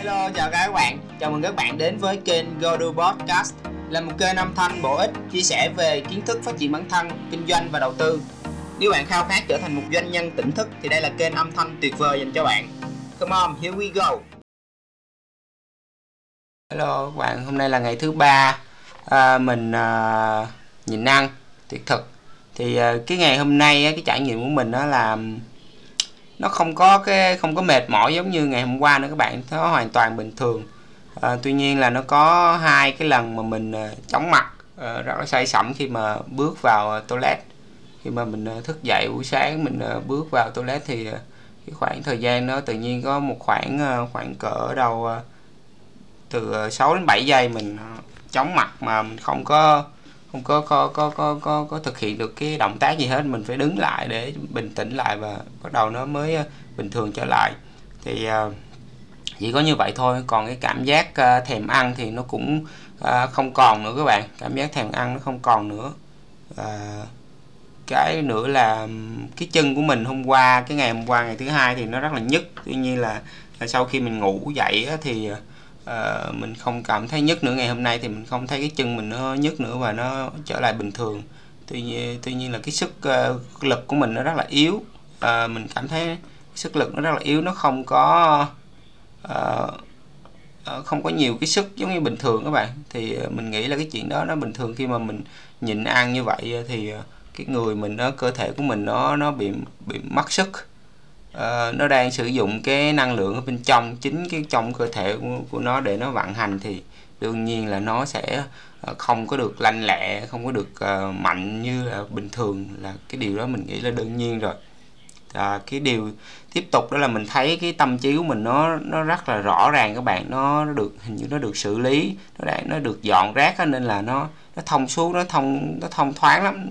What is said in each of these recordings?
Hello, chào các bạn. Chào mừng các bạn đến với kênh Godu Podcast là một kênh âm thanh bổ ích chia sẻ về kiến thức phát triển bản thân, kinh doanh và đầu tư. Nếu bạn khao khát trở thành một doanh nhân tỉnh thức thì đây là kênh âm thanh tuyệt vời dành cho bạn. Come on, here we go. Hello các bạn, hôm nay là ngày thứ ba à, mình à, nhịn ăn tuyệt thực. Thì à, cái ngày hôm nay cái trải nghiệm của mình đó là nó không có cái không có mệt mỏi giống như ngày hôm qua nữa các bạn. Nó hoàn toàn bình thường. À, tuy nhiên là nó có hai cái lần mà mình ờ, chóng mặt ờ, rất là say sẩm khi mà bước vào toilet. Khi mà mình thức dậy buổi sáng mình bước vào toilet thì cái khoảng thời gian nó tự nhiên có một khoảng khoảng cỡ đầu từ 6 đến 7 giây mình chóng mặt mà mình không có không có có có có có có thực hiện được cái động tác gì hết mình phải đứng lại để bình tĩnh lại và bắt đầu nó mới ờ, bình thường trở lại. Thì ờ, chỉ có như vậy thôi còn cái cảm giác ờ, thèm ăn thì nó cũng không còn nữa các bạn. Cảm giác thèm ăn nó không còn nữa. À, cái nữa là cái chân của mình hôm qua cái ngày hôm qua ngày thứ hai thì nó rất là nhức. Tuy nhiên là, là sau khi mình ngủ dậy thì à, mình không cảm thấy nhức nữa. Ngày hôm nay thì mình không thấy cái chân mình nó nhức nữa và nó trở lại bình thường. Tuy nhiên tuy nhiên là cái sức uh, lực của mình nó rất là yếu. À, mình cảm thấy sức lực nó rất là yếu. Nó không có uh, không có nhiều cái sức giống như bình thường các bạn. Thì mình nghĩ là cái chuyện đó nó bình thường khi mà mình nhịn ăn như vậy thì cái người mình nó cơ thể của mình nó nó bị bị mất sức uh, nó đang sử dụng cái năng lượng ở bên trong chính cái trong cơ thể của, của nó để nó vận hành thì đương nhiên là nó sẽ uh, không có được lanh lẹ không có được uh, mạnh như là bình thường là cái điều đó mình nghĩ là đương nhiên rồi. À, cái điều tiếp tục đó là mình thấy cái tâm trí của mình nó nó rất là rõ ràng các bạn nó, nó được hình như nó được xử lý nó đã, nó được dọn rác đó, nên là nó nó thông suốt nó thông nó thông thoáng lắm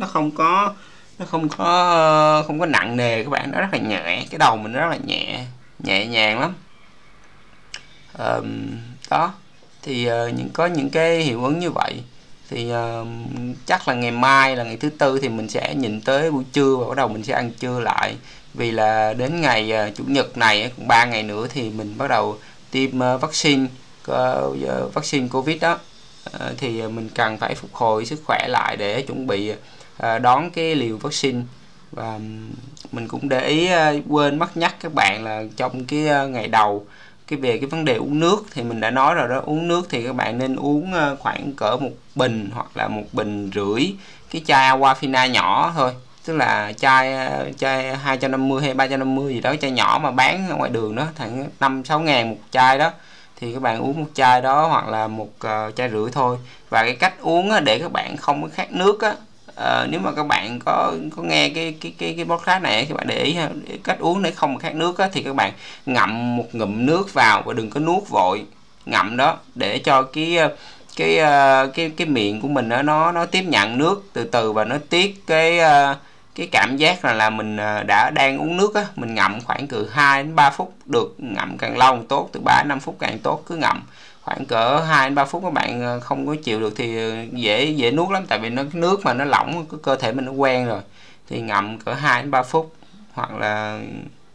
nó không có nó không có không có nặng nề các bạn nó rất là nhẹ cái đầu mình nó rất là nhẹ nhẹ nhàng lắm. Um, đó thì uh, những có những cái hiệu ứng như vậy thì uh, chắc là ngày mai là ngày thứ tư thì mình sẽ nhìn tới buổi trưa và bắt đầu mình sẽ ăn trưa lại. Vì là đến ngày uh, chủ nhật này cũng ba ngày nữa thì mình bắt đầu tiêm uh, vaccine uh, vaccine covid đó. Uh, thì mình cần phải phục hồi sức khỏe lại để chuẩn bị À, đón cái liều vaccine. Và mình cũng để ý à, quên mất nhắc các bạn là trong cái à, ngày đầu cái về cái vấn đề uống nước thì mình đã nói rồi đó uống nước thì các bạn nên uống khoảng cỡ một bình hoặc là một bình rưỡi cái chai aquafina nhỏ thôi. Tức là chai chai 250 hay 350 gì đó chai nhỏ mà bán ở ngoài đường đó thằng 5 6 ngàn một chai đó. Thì các bạn uống một chai đó hoặc là một uh, chai rưỡi thôi. Và cái cách uống á, để các bạn không có khát nước á, uh, nếu mà các bạn có có nghe cái cái cái cái podcast này các bạn để ý ha, cách uống để không khát nước á, thì các bạn ngậm một ngụm nước vào và đừng có nuốt vội. Ngậm đó để cho cái ờ, cái ờ, cái cái miệng của mình đó, nó nó tiếp nhận nước từ từ và nó tiết cái cái cảm giác là là mình đã đang uống nước á. Mình ngậm khoảng từ 2 đến 3 phút được ngậm càng lâu càng tốt từ 3 đến 5 phút càng tốt cứ ngậm khoảng cỡ 2 đến 3 phút các bạn ờ, không có chịu được thì ờ, dễ dễ nuốt lắm. Tại vì nó nước mà nó lỏng cơ thể mình nó quen rồi thì ngậm cỡ 2 đến 3 phút hoặc là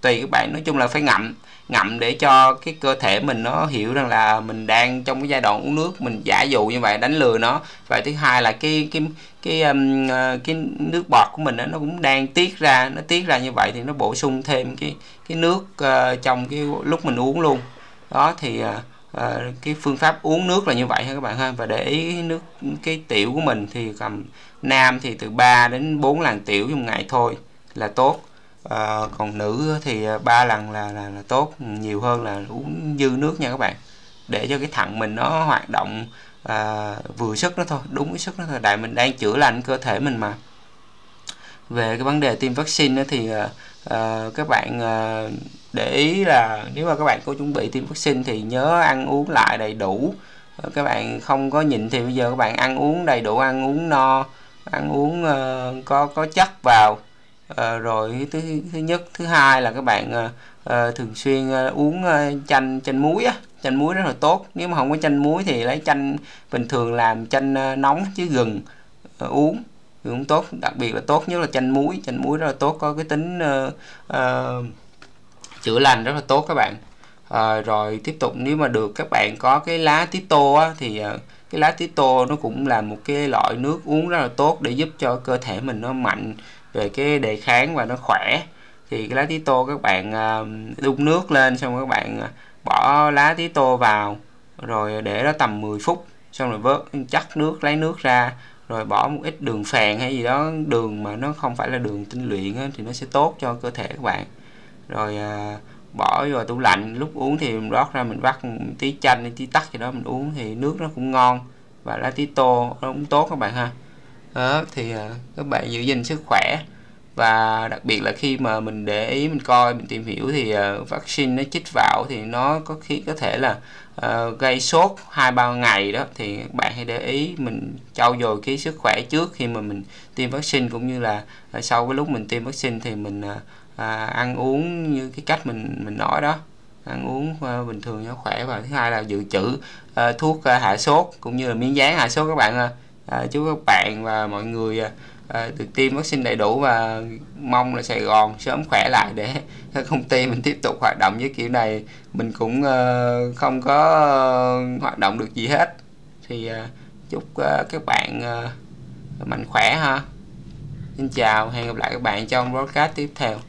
tùy các bạn. Nói chung là phải ngậm ngậm để cho cái cơ thể mình nó hiểu rằng là mình đang trong cái giai đoạn uống nước mình giả dụ như vậy đánh lừa nó. Và thứ hai là cái cái cái um, cái nước bọt của mình đó, nó cũng đang tiết ra nó tiết ra như vậy thì nó bổ sung thêm cái cái nước uh, trong cái lúc mình uống luôn. Đó thì uh, à, cái phương pháp uống nước là như vậy ha các bạn ha? Và để ý nước cái tiểu của mình thì cầm nam thì từ 3 đến 4 lần tiểu trong ngày thôi là tốt. À, còn nữ thì ờ, ba lần là, là là tốt. Nhiều hơn là uống dư nước nha các bạn. Để cho cái thận mình nó hoạt động à, vừa sức nó thôi đúng cái sức nó thôi. Đại mình đang chữa lành cơ thể mình mà. Về cái vấn đề tiêm vaccine thì uh, các bạn uh, để ý là nếu mà các bạn có chuẩn bị tiêm vaccine thì nhớ ăn uống lại đầy đủ. Ờ, các bạn không có nhịn thì bây giờ các bạn ăn uống đầy đủ ăn uống no ăn uống uh, có có chất vào. Uh, rồi thứ thứ nhất thứ hai là các bạn uh, uh, thường xuyên uh, uống uh, chanh chanh muối á. Chanh muối rất là tốt. Nếu mà không có chanh muối thì lấy chanh bình thường làm chanh uh, nóng chứ gừng uh, uống cũng tốt đặc biệt là tốt nhất là chanh muối. Chanh muối rất là tốt có cái tính uh, uh, chữa lành rất là tốt các bạn. À, rồi tiếp tục nếu mà được các bạn có cái lá tí tô á, thì uh, cái lá tí tô nó cũng là một cái loại nước uống rất là tốt để giúp cho cơ thể mình nó mạnh về cái đề kháng và nó khỏe. Thì cái lá tí tô các bạn uh, đun nước lên xong các bạn bỏ lá tí tô vào rồi để đó tầm 10 phút xong rồi vớt chắc nước lấy nước ra rồi bỏ một ít đường phèn hay gì đó đường mà nó không phải là đường tinh luyện á, thì nó sẽ tốt cho cơ thể các bạn. Rồi à, bỏ vào tủ lạnh lúc uống thì mình rót ra mình vắt một tí chanh tí tắc gì đó mình uống thì nước nó cũng ngon và lá tí tô nó cũng tốt các bạn ha. Đó thì à, các bạn giữ gìn sức khỏe và đặc biệt là khi mà mình để ý mình coi mình tìm hiểu thì uh, vaccine nó chích vào thì nó có khi có thể là uh, gây sốt hai ba ngày đó. Thì các bạn hãy để ý mình trau dồi cái sức khỏe trước khi mà mình tiêm vaccine cũng như là uh, sau cái lúc mình tiêm vaccine thì mình uh, uh, ăn uống như cái cách mình mình nói đó. Ăn uống uh, bình thường cho khỏe và thứ hai là dự trữ uh, thuốc uh, hạ sốt cũng như là miếng dán hạ sốt các bạn ơi. Uh, chúc các bạn và mọi người uh, Ờ, à, được tiêm vaccine đầy đủ và mong là Sài Gòn sớm khỏe lại để công ty mình tiếp tục hoạt động với kiểu này. Mình cũng uh, không có uh, hoạt động được gì hết. Thì uh, chúc uh, các bạn uh, mạnh khỏe ha. Xin chào hẹn gặp lại các bạn trong broadcast tiếp theo.